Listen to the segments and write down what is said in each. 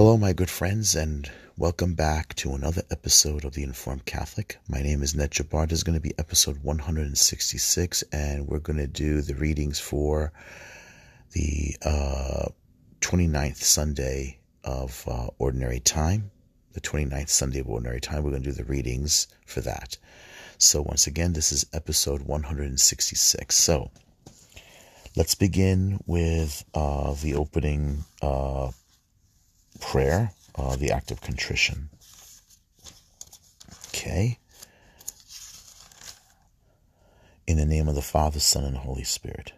Hello, my good friends, and welcome back to another episode of The Informed Catholic. My name is Ned Jabbar. This is going to be episode 166, and we're going to do the readings for the uh, 29th Sunday of uh, Ordinary Time. The 29th Sunday of Ordinary Time. We're going to do the readings for that. So, once again, this is episode 166. So, let's begin with uh, the opening uh, prayer, uh, the act of contrition. Okay. In the name of the Father, Son, and Holy Spirit,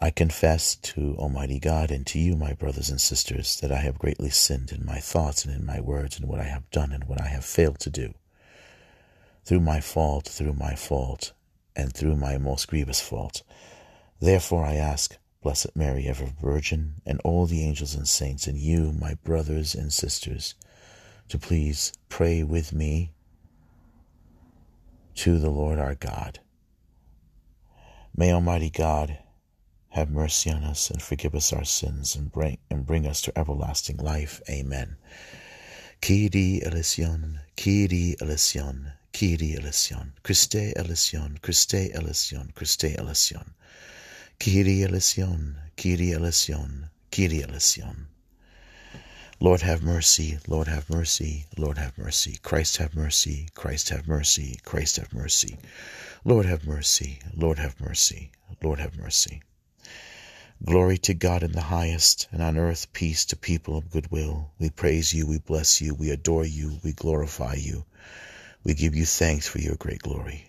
I confess to Almighty God and to you, my brothers and sisters, that I have greatly sinned in my thoughts and in my words, and what I have done and what I have failed to do. Through my fault, through my fault, and through my most grievous fault. Therefore I ask, Blessed Mary, ever Virgin, and all the angels and saints, and you, my brothers and sisters, to please pray with me to the Lord our God. May Almighty God have mercy on us and forgive us our sins and bring, and bring us to everlasting life. Amen. Kyrie eleison, Kyrie eleison, Kyrie eleison, Christe eleison, Christe eleison, Christe eleison. Kyrie eleison, Kyrie eleison, Kyrie eleison. Lord have mercy, Lord have mercy, Lord have mercy. Christ have mercy, Christ have mercy, Christ have mercy. Lord have mercy, Lord have mercy, Lord have mercy. Glory to God in the highest, and on earth peace to people of good will. We praise you, we bless you, we adore you, we glorify you. We give you thanks for your great glory.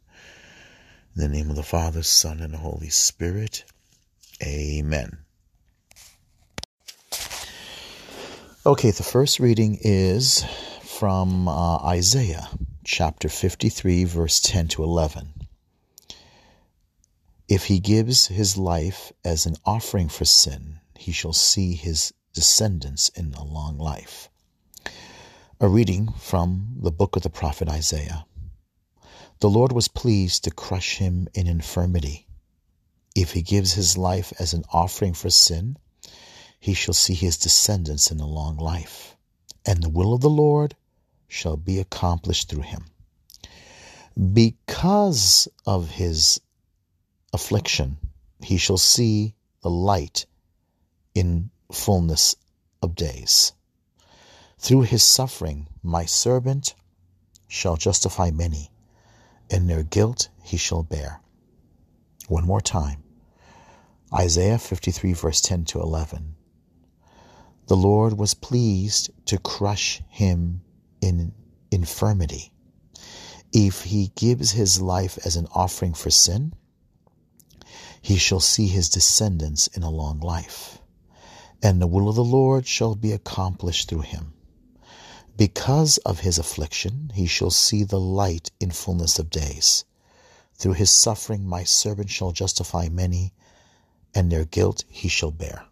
In the name of the Father, Son, and Holy Spirit. Amen. Okay, the first reading is from uh, Isaiah chapter 53, verse 10 to 11. If he gives his life as an offering for sin, he shall see his descendants in a long life. A reading from the book of the prophet Isaiah. The Lord was pleased to crush him in infirmity. If he gives his life as an offering for sin, he shall see his descendants in a long life, and the will of the Lord shall be accomplished through him. Because of his affliction, he shall see the light in fullness of days. Through his suffering, my servant shall justify many, and their guilt he shall bear. One more time. Isaiah 53, verse 10 to 11. The Lord was pleased to crush him in infirmity. If he gives his life as an offering for sin, he shall see his descendants in a long life, and the will of the Lord shall be accomplished through him. Because of his affliction, he shall see the light in fullness of days. Through his suffering, my servant shall justify many, and their guilt he shall bear.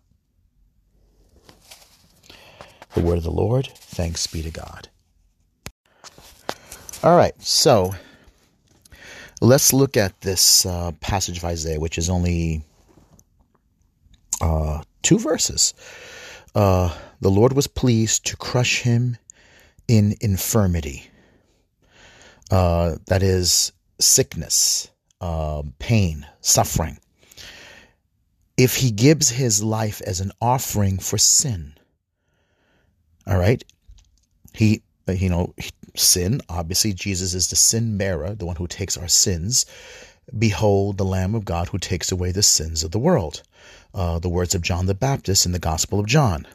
The word of the Lord. Thanks be to God. All right, so let's look at this uh, passage of Isaiah, which is only uh, two verses. Uh, the Lord was pleased to crush him in infirmity. Uh, that is sickness, uh, pain, suffering. If he gives his life as an offering for sin, all right. He, you know, sin, obviously, Jesus is the sin bearer, the one who takes our sins. Behold, the Lamb of God who takes away the sins of the world. Uh, the words of John the Baptist in the Gospel of John.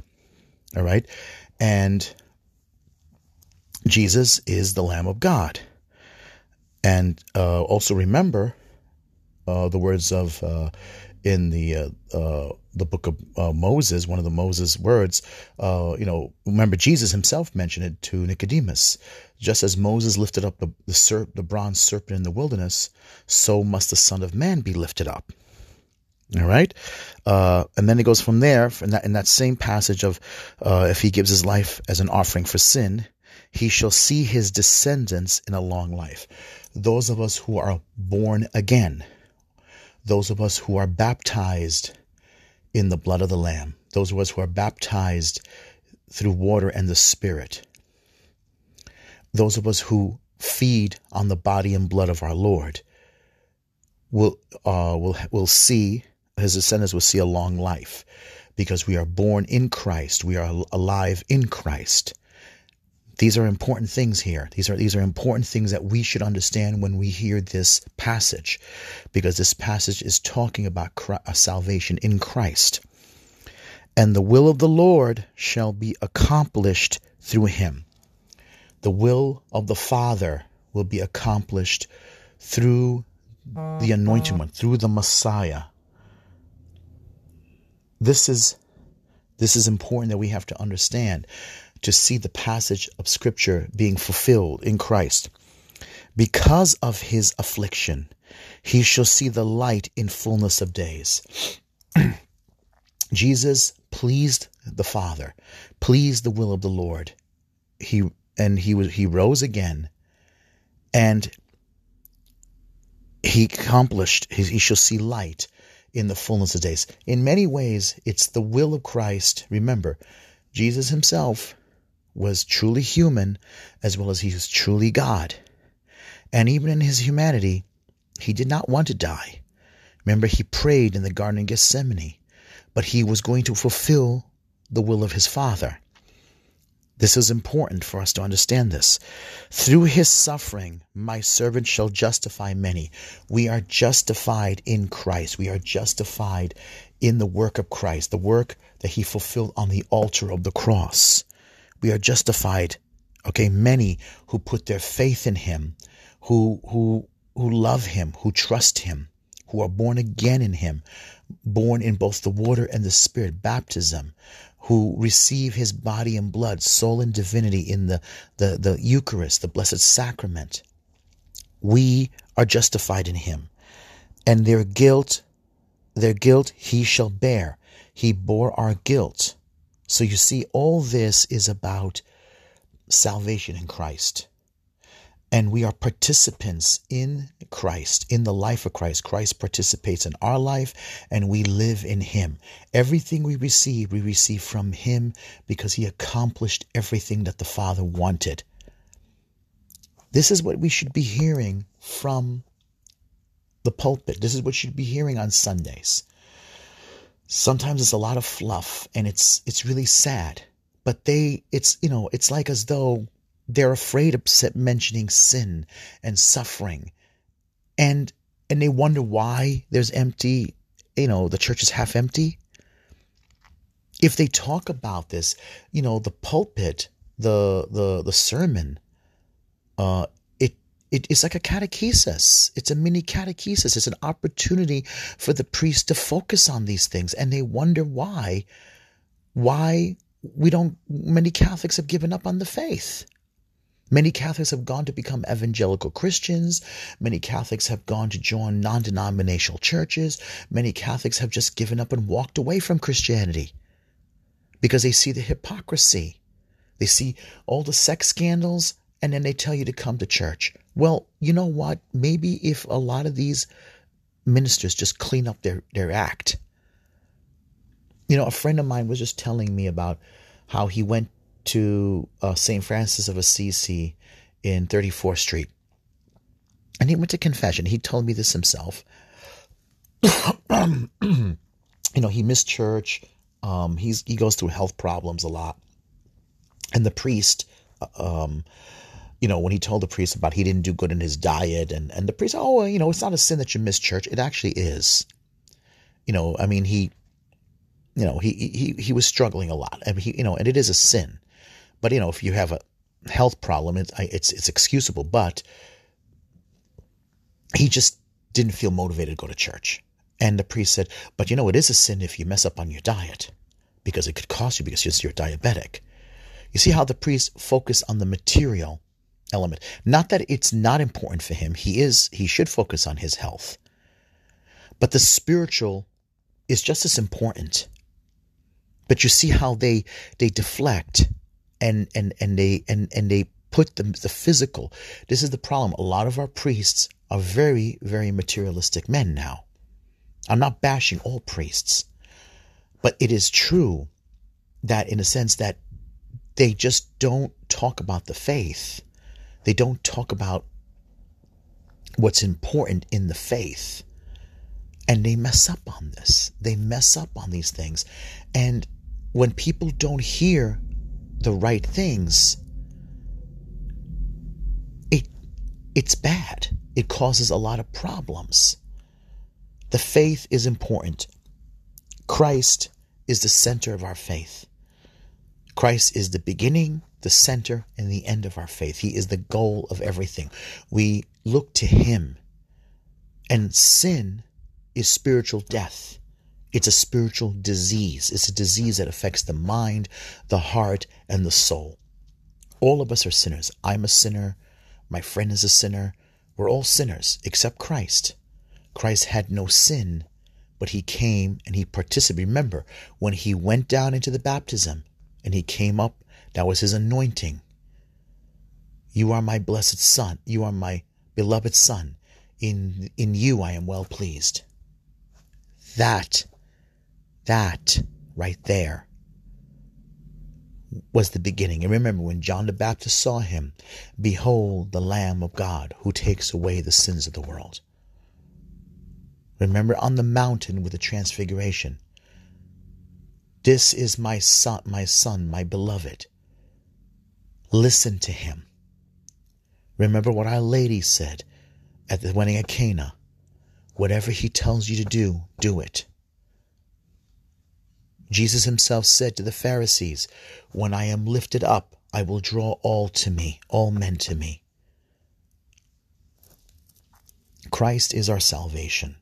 All right. And Jesus is the Lamb of God. And uh, also remember uh, the words of uh, in the uh, uh, the book of uh, Moses, one of the Moses words, you know, remember Jesus himself mentioned it to Nicodemus. Just as Moses lifted up the the, serp- the bronze serpent in the wilderness, so must the Son of Man be lifted up. All right, uh, and then it goes from there in that in that same passage of uh, if he gives his life as an offering for sin, he shall see his descendants in a long life. Those of us who are born again, those of us who are baptized in the blood of the Lamb, those of us who are baptized through water and the Spirit, those of us who feed on the body and blood of our Lord, will uh, will will see his descendants will see a long life because we are born in Christ, we are alive in Christ. These are important things here. These are these are important things that we should understand when we hear this passage, because this passage is talking about Christ, uh, salvation in Christ. And the will of the Lord shall be accomplished through him. The will of the Father will be accomplished through the anointed one, through the Messiah. This is this is important that we have to understand to see the passage of Scripture being fulfilled in Christ. Because of his affliction, he shall see the light in fullness of days. Jesus pleased the Father, pleased the will of the Lord. He and he was he rose again, and he accomplished. He, he shall see light in the fullness of days. In many ways, it's the will of Christ. Remember, Jesus himself was truly human as well as he was truly God. And even in his humanity, he did not want to die. Remember, he prayed in the Garden of Gethsemane, but he was going to fulfill the will of his Father. This is important for us to understand this. Through his suffering, my servant shall justify many. We are justified in Christ. We are justified in the work of Christ, the work that he fulfilled on the altar of the cross we are justified. Okay, many who put their faith in him, who who who love him, who trust him, who are born again in him, born in both the water and the spirit, baptism, who receive his body and blood, soul and divinity in the, the, the Eucharist, the Blessed Sacrament. We are justified in him. And their guilt, their guilt he shall bear. He bore our guilt. So you see, all this is about salvation in Christ. And we are participants in Christ, in the life of Christ. Christ participates in our life and we live in Him. Everything we receive, we receive from Him because He accomplished everything that the Father wanted. This is what we should be hearing from the pulpit. This is what you should be hearing on Sundays sometimes it's a lot of fluff and it's it's really sad but they it's you know it's like as though they're afraid of mentioning sin and suffering. And and they wonder why there's empty you know the church is half empty. If they talk about this you know the pulpit the the the sermon uh it, it's like a catechesis. It's a mini catechesis. It's an opportunity for the priest to focus on these things. And they wonder why, why we don't, many Catholics have given up on the faith. Many Catholics have gone to become evangelical Christians. Many Catholics have gone to join non denominational churches. Many Catholics have just given up and walked away from Christianity because they see the hypocrisy. They see all the sex scandals and then they tell you to come to church. Well, you know what? Maybe if a lot of these ministers just clean up their, their act. You know, a friend of mine was just telling me about how he went to uh, St. Francis of Assisi in 34th Street. And he went to confession. He told me this himself. you know, he missed church. Um, he's he goes through health problems a lot, and the priest uh, um, you know, when he told the priest about he didn't do good in his diet, and, and the priest, oh, you know, it's not a sin that you miss church. It actually is. You know, I mean, he, you know, he he he was struggling a lot. Mean, he, you know, and it is a sin. But you know, if you have a health problem, it's it's it's excusable. But he just didn't feel motivated to go to church, And the priest said, But you know, it is a sin if you mess up on your diet because it could cost you because you're diabetic. You see how the priest focused on the material element. Not that it's not important for him. He is he should focus on his health. But the spiritual is just as important. But you see how they they deflect and and and they and and they put the the physical. This is the problem. A lot of our priests are very very materialistic men now. I'm not bashing all priests, but it is true that in a sense that they just don't talk about the faith. They don't talk about what's important in the faith. And they mess up on this. They mess up on these things. And when people don't hear the right things, it it's bad. It causes a lot of problems. The faith is important. Christ is the center of our faith. Christ is the beginning, the center, and the end of our faith. He is the goal of everything. We look to Him. And sin is spiritual death. It's a spiritual disease. It's a disease that affects the mind, the heart, and the soul. All of us are sinners. I'm a sinner. My friend is a sinner. We're all sinners except Christ. Christ had no sin, but he came and he participated. Remember, when he went down into the baptism, and he came up. That was his anointing. You are my blessed son. You are my beloved son. In, in you I am well pleased. That, that right there was the beginning. And remember when John the Baptist saw him, behold the Lamb of God who takes away the sins of the world. Remember on the mountain with the transfiguration, this is my son, my son, my beloved. Listen to him. Remember what Our Lady said at the wedding at Cana. Whatever he tells you to do, do it. Jesus himself said to the Pharisees, When I am lifted up, I will draw all to me, all men to me. Christ is our salvation.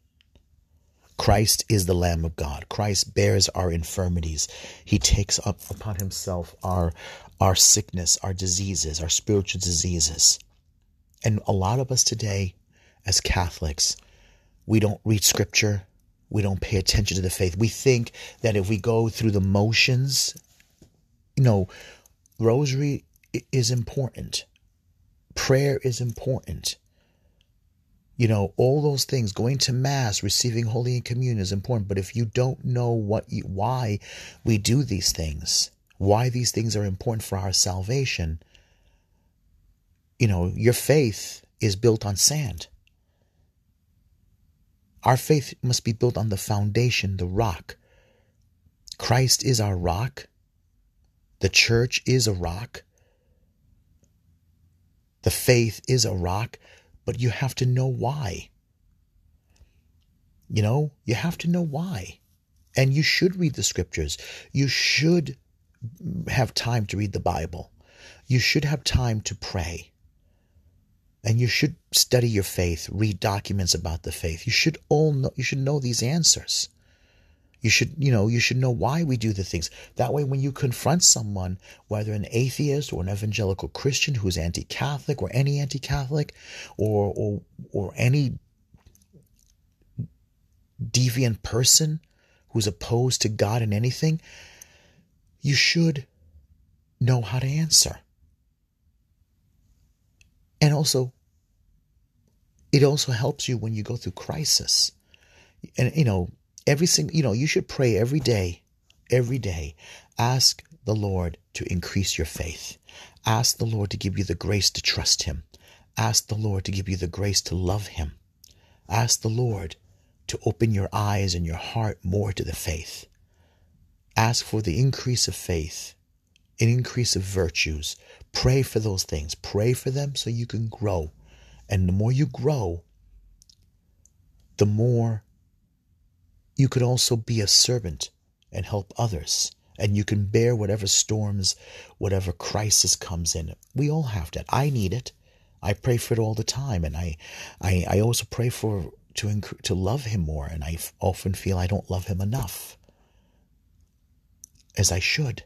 Christ is the Lamb of God. Christ bears our infirmities. He takes up upon himself our, our sickness, our diseases, our spiritual diseases. And a lot of us today, as Catholics, we don't read scripture. We don't pay attention to the faith. We think that if we go through the motions, you know, rosary is important. Prayer is important. You know, all those things, going to mass, receiving holy communion is important. But if you don't know what you, why we do these things, why these things are important for our salvation, you know, your faith is built on sand. Our faith must be built on the foundation, the rock. Christ is our rock. The church is a rock. The faith is a rock but you have to know why. You know, you have to know why. And you should read the scriptures. You should have time to read the Bible. You should have time to pray. And you should study your faith, read documents about the faith. You should all know you should know these answers. You should, you know, you should know why we do the things. That way, when you confront someone, whether an atheist or an evangelical Christian who's anti-Catholic or any anti-Catholic or, or, or any deviant person who's opposed to God in anything, you should know how to answer. And also, it also helps you when you go through crisis. And, you know, every single, you know, you should pray every day, every day. Ask the Lord to increase your faith. Ask the Lord to give you the grace to trust Him. Ask the Lord to give you the grace to love Him. Ask the Lord to open your eyes and your heart more to the faith. Ask for the increase of faith, an increase of virtues. Pray for those things. Pray for them so you can grow. And the more you grow, the more you could also be a servant and help others. And you can bear whatever storms, whatever crisis comes in. We all have that. I need it. I pray for it all the time. And I, I, I also pray for to to love him more and I often feel I don't love him enough as I should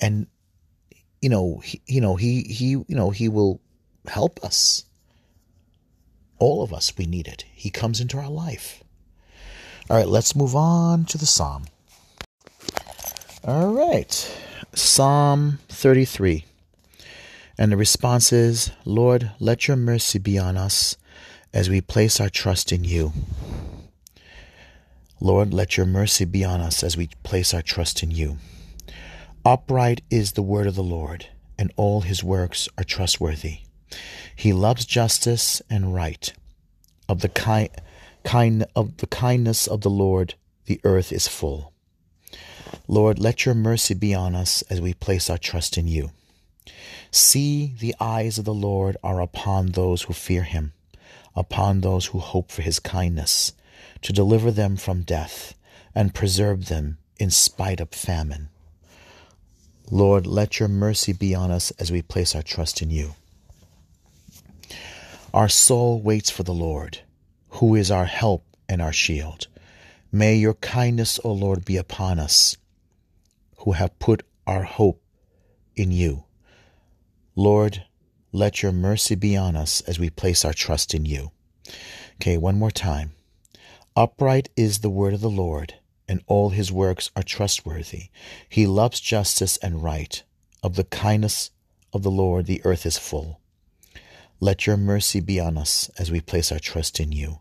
and you know he, you know he he you know he will help us all of us we need it he comes into our life all right let's move on to the psalm all right psalm 33 and the response is lord let your mercy be on us as we place our trust in you lord let your mercy be on us as we place our trust in you Upright is the word of the Lord, and all his works are trustworthy. He loves justice and right. Of the kind, kind of the kindness of the Lord, the earth is full. Lord, let your mercy be on us as we place our trust in you. See, the eyes of the Lord are upon those who fear him, upon those who hope for his kindness, to deliver them from death and preserve them in spite of famine. Lord, let your mercy be on us as we place our trust in you. Our soul waits for the Lord, who is our help and our shield. May your kindness, O Lord, be upon us, who have put our hope in you. Lord, let your mercy be on us as we place our trust in you. Okay, one more time. Upright is the word of the Lord and all his works are trustworthy. He loves justice and right. Of the kindness of the Lord, the earth is full. Let your mercy be on us as we place our trust in you.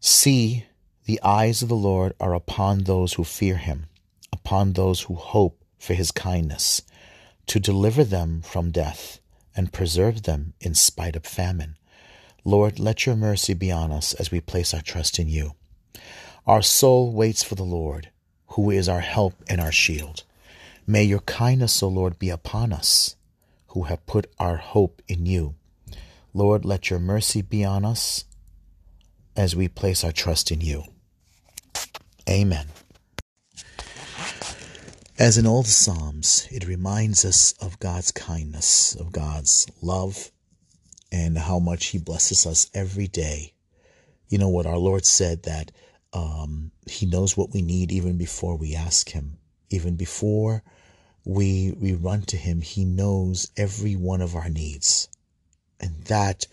See, the eyes of the Lord are upon those who fear him, upon those who hope for his kindness, to deliver them from death and preserve them in spite of famine. Lord, let your mercy be on us as we place our trust in you. Our soul waits for the Lord, who is our help and our shield. May your kindness, O Lord, be upon us, who have put our hope in you. Lord, let your mercy be on us as we place our trust in you. Amen. As in all the Psalms, it reminds us of God's kindness, of God's love, and how much He blesses us every day. You know what our Lord said that um, he knows what we need even before we ask him. Even before we we run to him, he knows every one of our needs. And that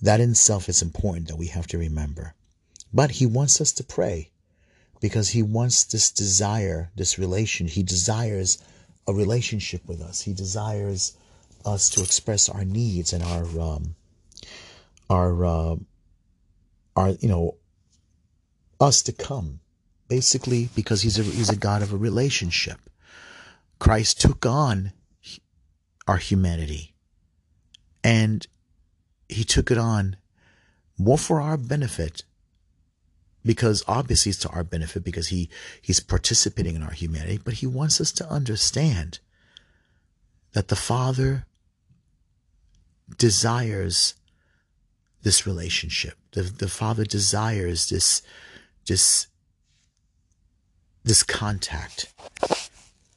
that in itself is important that we have to remember. But he wants us to pray because he wants this desire, this relation. He desires a relationship with us. He desires us to express our needs and our um, our uh, our you know us to come, basically because he's a, he's a God of a relationship. Christ took on our humanity and he took it on more for our benefit because obviously it's to our benefit because he he's participating in our humanity but he wants us to understand that the father desires this relationship. The, the father desires this this this contact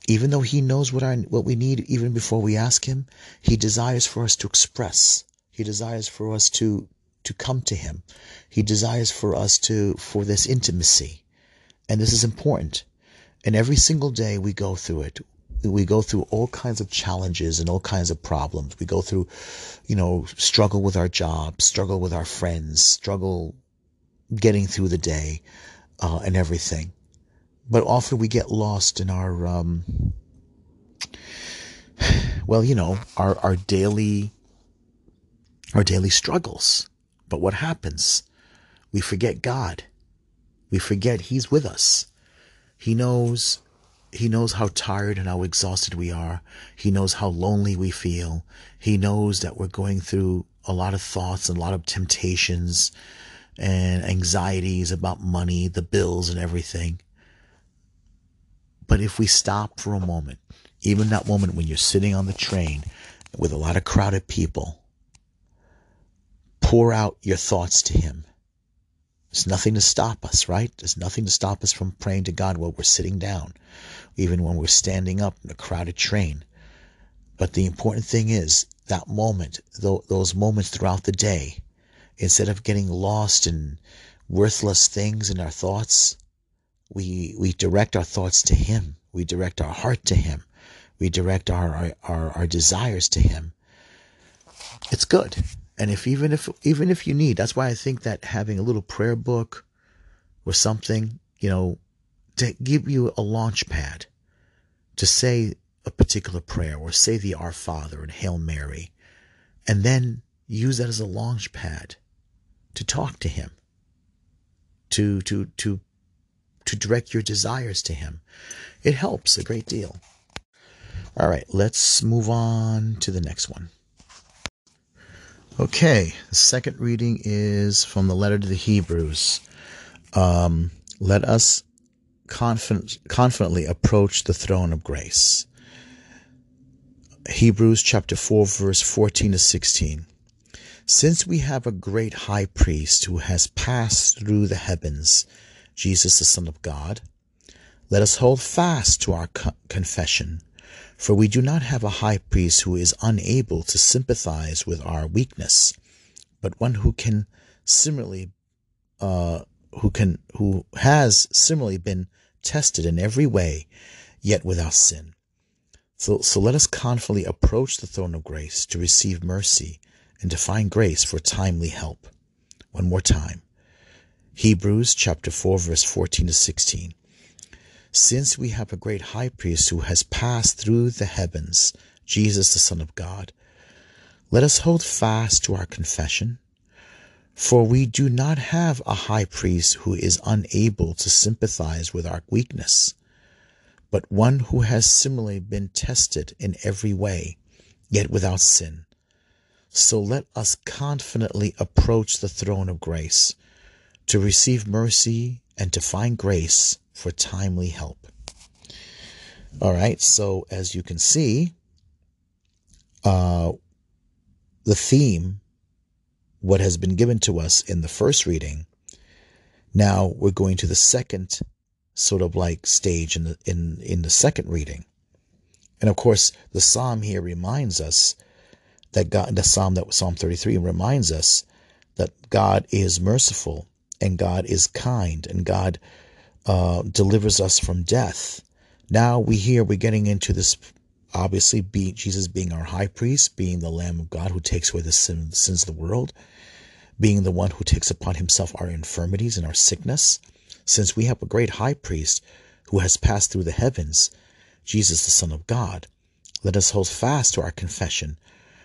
even though he knows what our what we need even before we ask him he desires for us to express. He desires for us to to come to him. He desires for us to for this intimacy. And this is important. And every single day we go through it. We go through all kinds of challenges and all kinds of problems. We go through you know struggle with our job struggle with our friends struggle getting through the day uh, and everything. But often we get lost in our, um, well, you know, our, our daily, our daily struggles. But what happens? We forget God. We forget He's with us. He knows he knows how tired and how exhausted we are. He knows how lonely we feel. He knows that we're going through a lot of thoughts and a lot of temptations and anxieties about money, the bills, and everything. But if we stop for a moment, even that moment when you're sitting on the train with a lot of crowded people, pour out your thoughts to Him. There's nothing to stop us, right? There's nothing to stop us from praying to God while we're sitting down, even when we're standing up in a crowded train. But the important thing is that moment, those moments throughout the day, instead of getting lost in worthless things in our thoughts, we we direct our thoughts to Him. We direct our heart to Him. We direct our our, our desires to Him. It's good. And if even if even if you need, that's why I think that having a little prayer book or something, you know, to give you a launch pad to say a particular prayer or say the Our Father and Hail Mary, and then use that as a launch pad to talk to Him, to to to to direct your desires to Him. It helps a great deal. All right, let's move on to the next one. Okay, the second reading is from the letter to the Hebrews. Um, let us confident, confidently approach the throne of grace. Hebrews chapter 4, verse 14 to 16. Since we have a great high priest who has passed through the heavens, Jesus, the Son of God, let us hold fast to our co- confession. For we do not have a high priest who is unable to sympathize with our weakness, but one who can similarly, uh, who can, who has similarly been tested in every way, yet without sin. So, so let us confidently approach the throne of grace to receive mercy and to find grace for timely help. One more time. Hebrews chapter 4 verse 14 to 16. Since we have a great high priest who has passed through the heavens, Jesus the Son of God, let us hold fast to our confession. For we do not have a high priest who is unable to sympathize with our weakness, but one who has similarly been tested in every way, yet without sin. So let us confidently approach the throne of grace to receive mercy and to find grace for timely help. All right, so as you can see, uh, the theme, what has been given to us in the first reading, now we're going to the second sort of like stage in the in in the second reading. And of course, the psalm here reminds us that God the psalm that Psalm 33 reminds us that God is merciful and God is kind and God uh, delivers us from death. Now we hear we're getting into this obviously be Jesus being our high priest, being the Lamb of God who takes away the sin, sins of the world, being the one who takes upon himself our infirmities and our sickness. Since we have a great high priest who has passed through the heavens, Jesus the Son of God, let us hold fast to our confession,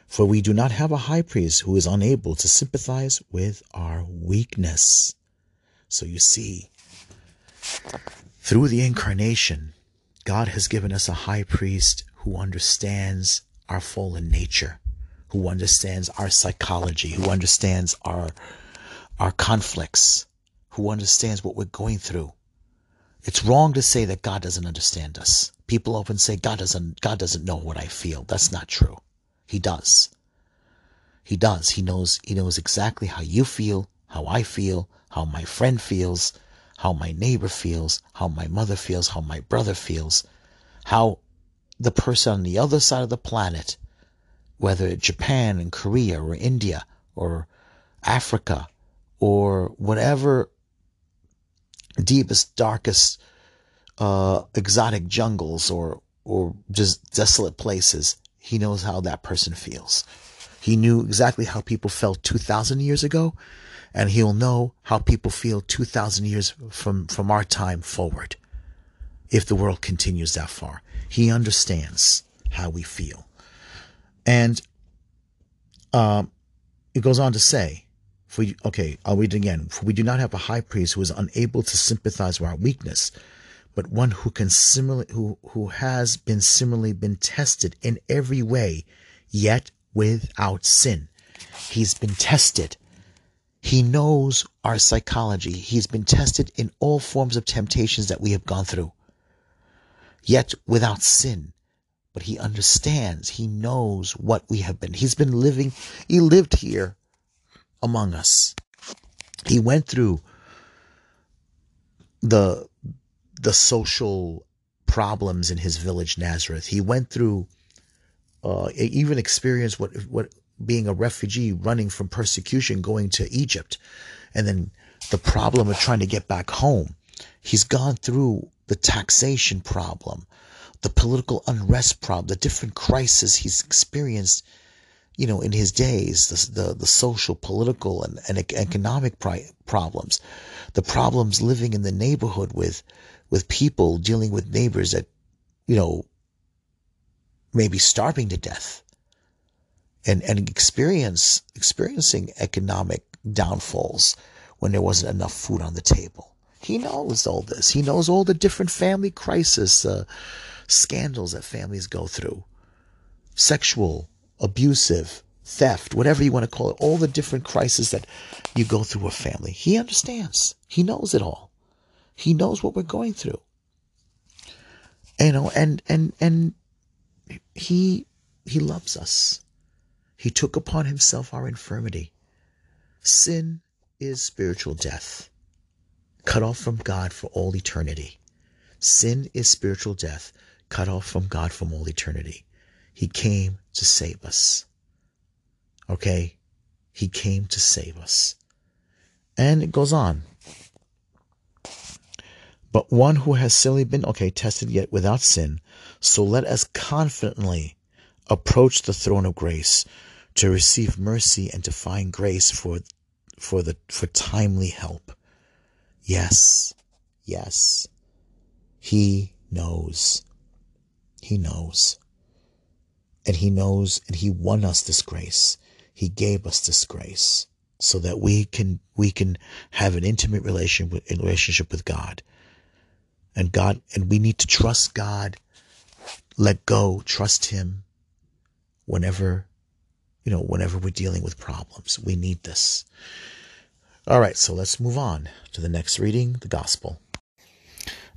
for we do not have a high priest who is unable to sympathize with our weakness. So you see, through the incarnation, God has given us a high priest who understands our fallen nature, who understands our psychology, who understands our, our conflicts, who understands what we're going through. It's wrong to say that God doesn't understand us. People often say God doesn't God doesn't know what I feel. That's not true. He does. He does. He knows he knows exactly how you feel, how I feel, how my friend feels, how my neighbor feels, how my mother feels, how my brother feels, how the person on the other side of the planet, whether Japan and Korea or India or Africa or whatever deepest, darkest, uh, exotic jungles or, or just desolate places, he knows how that person feels. He knew exactly how people felt 2,000 years ago, and he'll know how people feel 2,000 years from, from our time forward. If the world continues that far, he understands how we feel. And um, it goes on to say, for we, okay, I'll read it again. For we do not have a high priest who is unable to sympathize with our weakness, but one who can similarly, who, who has been similarly been tested in every way, yet without sin. He's been tested he knows our psychology. He's been tested in all forms of temptations that we have gone through, yet without sin. But he understands, he knows what we have been. He's been living, he lived here among us. He went through the the social problems in his village Nazareth. He went through uh, even experienced what what being a refugee running from persecution going to Egypt and then the problem of trying to get back home. He's gone through the taxation problem, the political unrest problem, the different crises he's experienced, you know, in his days, the, the, the social, political, and, and economic problems, the problems living in the neighborhood with, with people dealing with neighbors that, you know, maybe starving to death and, and experience, experiencing economic downfalls when there wasn't enough food on the table. He knows all this. He knows all the different family crisis uh, scandals that families go through. Sexual, abusive, theft, whatever you want to call it, all the different crises that you go through a family. He understands. He knows it all. He knows what we're going through. You know, and and and he he loves us. He took upon himself our infirmity. Sin is spiritual death, cut off from God for all eternity. Sin is spiritual death, cut off from God from all eternity. He came to save us. Okay? He came to save us. And it goes on. But one who has silly been, okay, tested yet without sin, so let us confidently approach the throne of grace to receive mercy and to find grace for for the for timely help. Yes. Yes. He knows. He knows. And he knows and he won us this grace. He gave us this grace so that we can we can have an intimate relation with, relationship with God. And God and we need to trust God, let go, trust him whenever you know, whenever we're dealing with problems. We need this. All right, so let's move on to the next reading, the Gospel.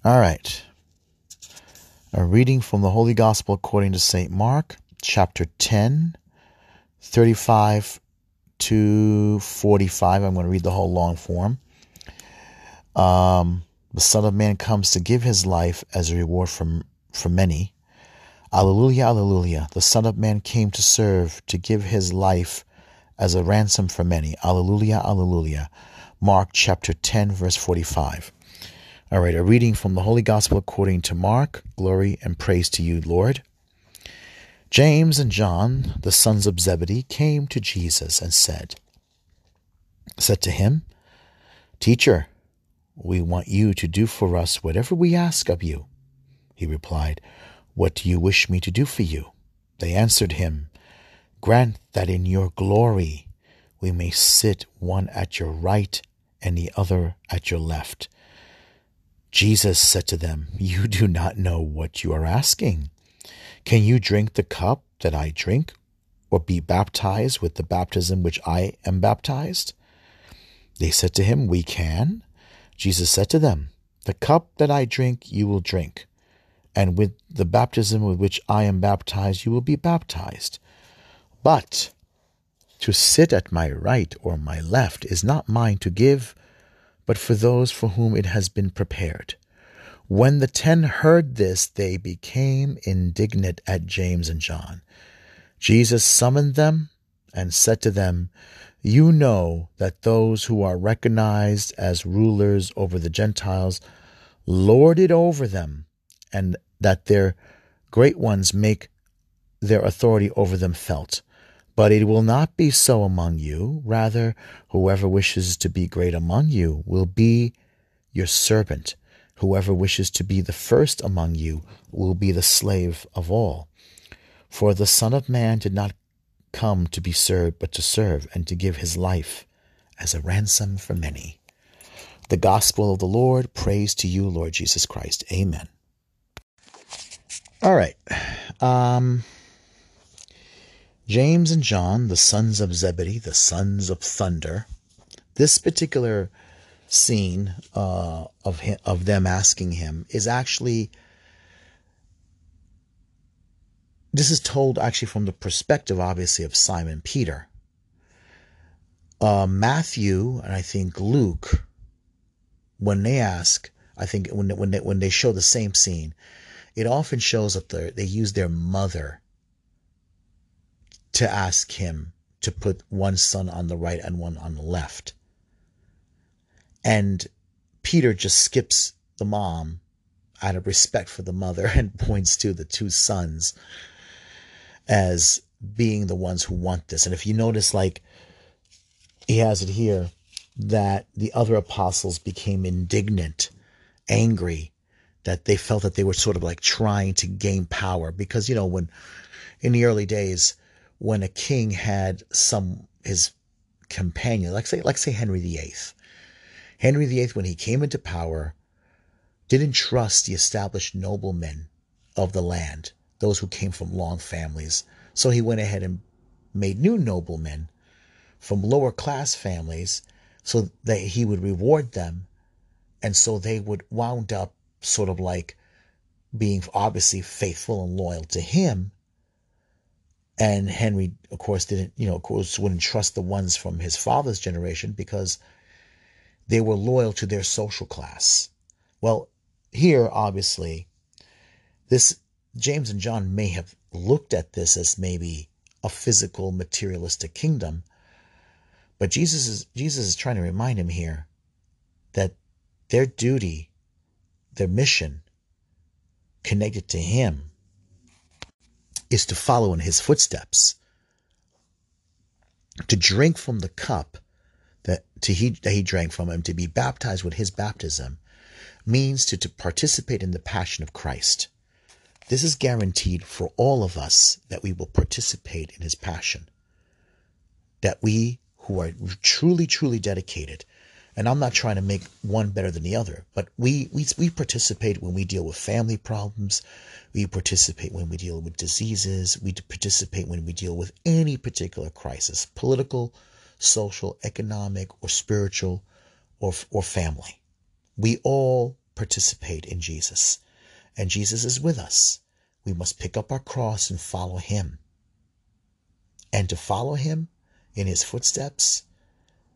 All right. A reading from the Holy Gospel according to St. Mark, chapter 10, 35 to 45. I'm going to read the whole long form. Um, the Son of Man comes to give his life as a reward from, for many. Alleluia, Alleluia. The Son of Man came to serve, to give his life as a ransom for many. Alleluia, Alleluia. Mark chapter 10, verse 45. All right, a reading from the Holy Gospel according to Mark. Glory and praise to you, Lord. James and John, the sons of Zebedee, came to Jesus and said, said to him, Teacher, we want you to do for us whatever we ask of you. He replied, what do you wish me to do for you? They answered him, Grant that in your glory we may sit one at your right and the other at your left. Jesus said to them, You do not know what you are asking. Can you drink the cup that I drink, or be baptized with the baptism which I am baptized? They said to him, We can. Jesus said to them, The cup that I drink you will drink and with the baptism with which I am baptized, you will be baptized. But to sit at my right or my left is not mine to give, but for those for whom it has been prepared. When the ten heard this, they became indignant at James and John. Jesus summoned them and said to them, You know that those who are recognized as rulers over the Gentiles lord it over them, and that their great ones make their authority over them felt. But it will not be so among you. Rather, whoever wishes to be great among you will be your servant. Whoever wishes to be the first among you will be the slave of all. For the Son of Man did not come to be served, but to serve, and to give his life as a ransom for many. The Gospel of the Lord. Praise to you, Lord Jesus Christ. Amen. All right. Um, James and John, the sons of Zebedee, the sons of thunder. This particular scene uh, of him, of them asking him is actually this is told actually from the perspective, obviously, of Simon Peter. Uh, Matthew and I think Luke, when they ask, I think when when they, when they show the same scene, it often shows that they use their mother to ask him to put one son on the right and one on the left. And Peter just skips the mom out of respect for the mother and points to the two sons as being the ones who want this. And if you notice, like he has it here, that the other apostles became indignant, angry, that they felt that they were sort of like trying to gain power. Because, you know, when in the early days, when a king had some his companion, like say, like say Henry VIII. Henry VIII, when he came into power, didn't trust the established noblemen of the land, those who came from long families. So he went ahead and made new noblemen from lower class families so that he would reward them. And so they would wound up sort of like being obviously faithful and loyal to him. And Henry, of course, didn't, you know, of course, wouldn't trust the ones from his father's generation because they were loyal to their social class. Well, here, obviously, this James and John may have looked at this as maybe a physical materialistic kingdom, but Jesus is Jesus is trying to remind him here that their duty, their mission connected to him is to follow in his footsteps, to drink from the cup that, to he, that he drank from him, to be baptized with his baptism, means to, to participate in the passion of Christ. This is guaranteed for all of us that we will participate in his passion. That we who are truly, truly dedicated, and I'm not trying to make one better than the other, but we, we, we participate when we deal with family problems. We participate when we deal with diseases. We participate when we deal with any particular crisis, political, social, economic, or spiritual, or, or family. We all participate in Jesus, and Jesus is with us. We must pick up our cross and follow him. And to follow him in his footsteps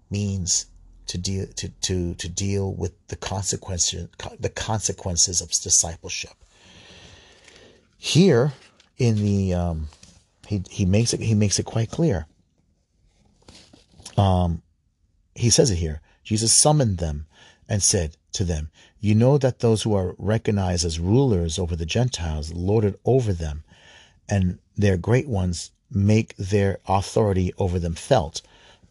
means to deal to, to, to deal with the consequences the consequences of discipleship. Here in the um, he he makes it he makes it quite clear. Um, he says it here. Jesus summoned them and said to them, You know that those who are recognized as rulers over the Gentiles lord it over them, and their great ones make their authority over them felt.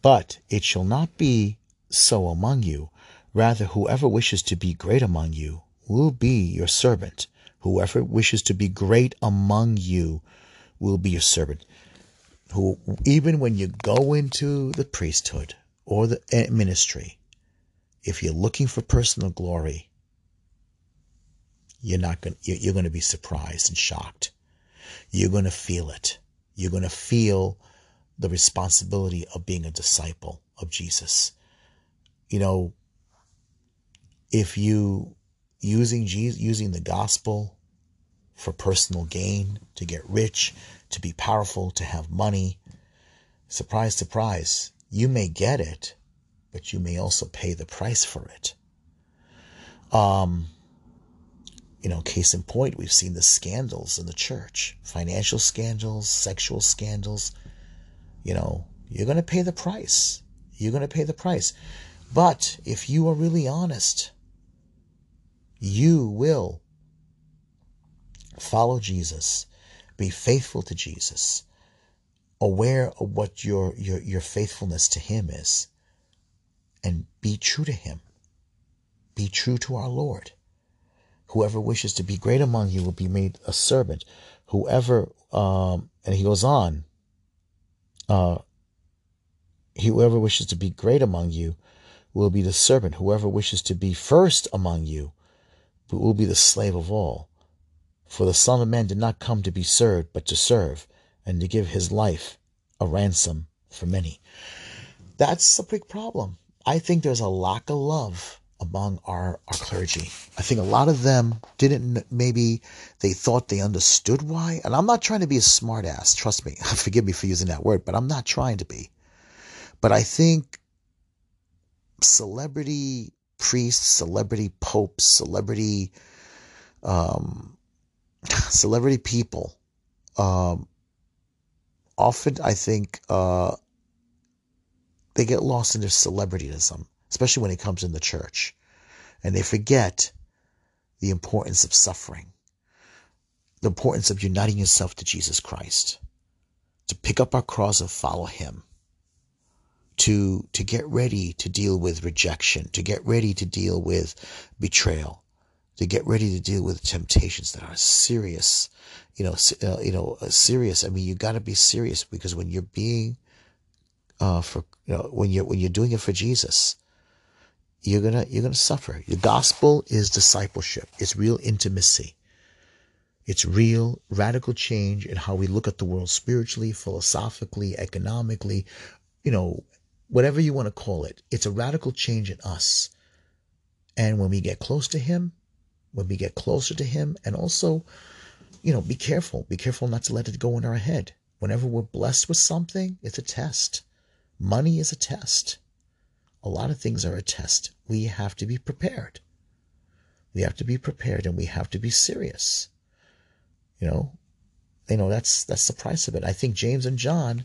But it shall not be so among you. Rather, whoever wishes to be great among you will be your servant. Whoever wishes to be great among you will be your servant. Who, even when you go into the priesthood or the eh, ministry, if you're looking for personal glory, you're not going you're going to be surprised and shocked. You're going to feel it. You're going to feel the responsibility of being a disciple of Jesus. You know, if you using Jesus, using the gospel for personal gain, to get rich, to be powerful, to have money, surprise, surprise, you may get it, but you may also pay the price for it. Um, you know, case in point, we've seen the scandals in the church financial scandals, sexual scandals. You know, you're going to pay the price. You're going to pay the price. But if you are really honest, you will follow Jesus, be faithful to Jesus, aware of what your, your, your faithfulness to Him is, and be true to Him. Be true to our Lord. Whoever wishes to be great among you will be made a servant. Whoever, um, and he goes on, uh, whoever wishes to be great among you will be the servant. Whoever wishes to be first among you but will be the slave of all. For the Son of Man did not come to be served, but to serve, and to give his life a ransom for many. That's a big problem. I think there's a lack of love among our, our clergy. I think a lot of them didn't, maybe they thought they understood why. And I'm not trying to be a smartass, trust me. Forgive me for using that word, but I'm not trying to be. But I think celebrity priests, celebrity popes, celebrity, um, celebrity people, um, often I think, uh, they get lost in their celebrityism, especially when it comes in the church. And they forget the importance of suffering, the importance of uniting yourself to Jesus Christ, to pick up our cross and follow him, to, to get ready to deal with rejection, to get ready to deal with betrayal, to get ready to deal with temptations that are serious, you know, uh, you know, uh, serious. I mean, you got to be serious because when you're being, uh, for, you know, when you're, when you're doing it for Jesus, you're gonna you're gonna suffer. The gospel is discipleship. It's real intimacy. It's real radical change in how we look at the world spiritually, philosophically, economically, you know, whatever you want to call it. It's a radical change in us. And when we get close to him, when we get closer to him, and also, you know, be careful. Be careful not to let it go in our head. Whenever we're blessed with something, it's a test. Money is a test a lot of things are a test. We have to be prepared. We have to be prepared and we have to be serious. You know, you know that's that's the price of it. I think James and John,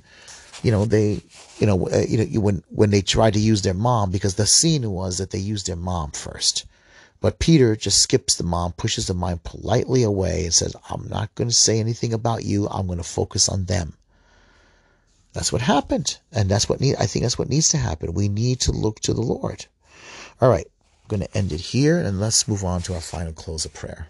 you know, they, you know, uh, you know, when when they tried to use their mom because the scene was that they used their mom first. But Peter just skips the mom, pushes the mom politely away, and says, I'm not going to say anything about you. I'm going to focus on them. That's what happened. And that's what need, I think that's what needs to happen. We need to look to the Lord. All right. I'm going to end it here and let's move on to our final close of prayer.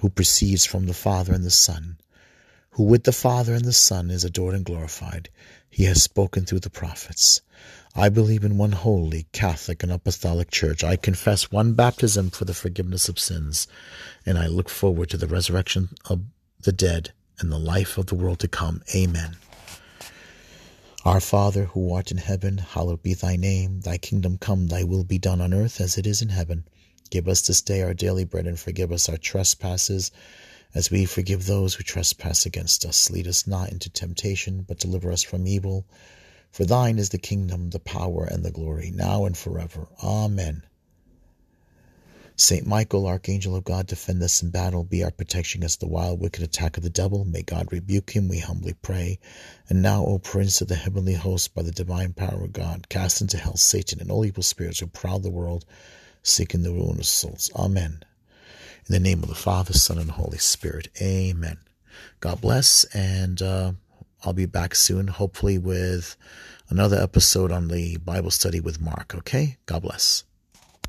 who proceeds from the Father and the Son, who with the Father and the Son is adored and glorified. He has spoken through the prophets. I believe in one holy, Catholic, and Apostolic Church. I confess one baptism for the forgiveness of sins, and I look forward to the resurrection of the dead and the life of the world to come. Amen. Our Father, who art in heaven, hallowed be thy name. Thy kingdom come, thy will be done on earth as it is in heaven. Give us this day our daily bread and forgive us our trespasses as we forgive those who trespass against us. Lead us not into temptation, but deliver us from evil. For thine is the kingdom, the power, and the glory, now and forever. Amen. Saint Michael, Archangel of God, defend us in battle, be our protection against the wild, wicked attack of the devil. May God rebuke him, we humbly pray. And now, O Prince of the heavenly host, by the divine power of God, cast into hell Satan and all evil spirits who prowl the world, seeking the ruin of souls. Amen. In the name of the Father, Son, and Holy Spirit. Amen. God bless, and uh, I'll be back soon, hopefully with another episode on the Bible study with Mark. Okay? God bless.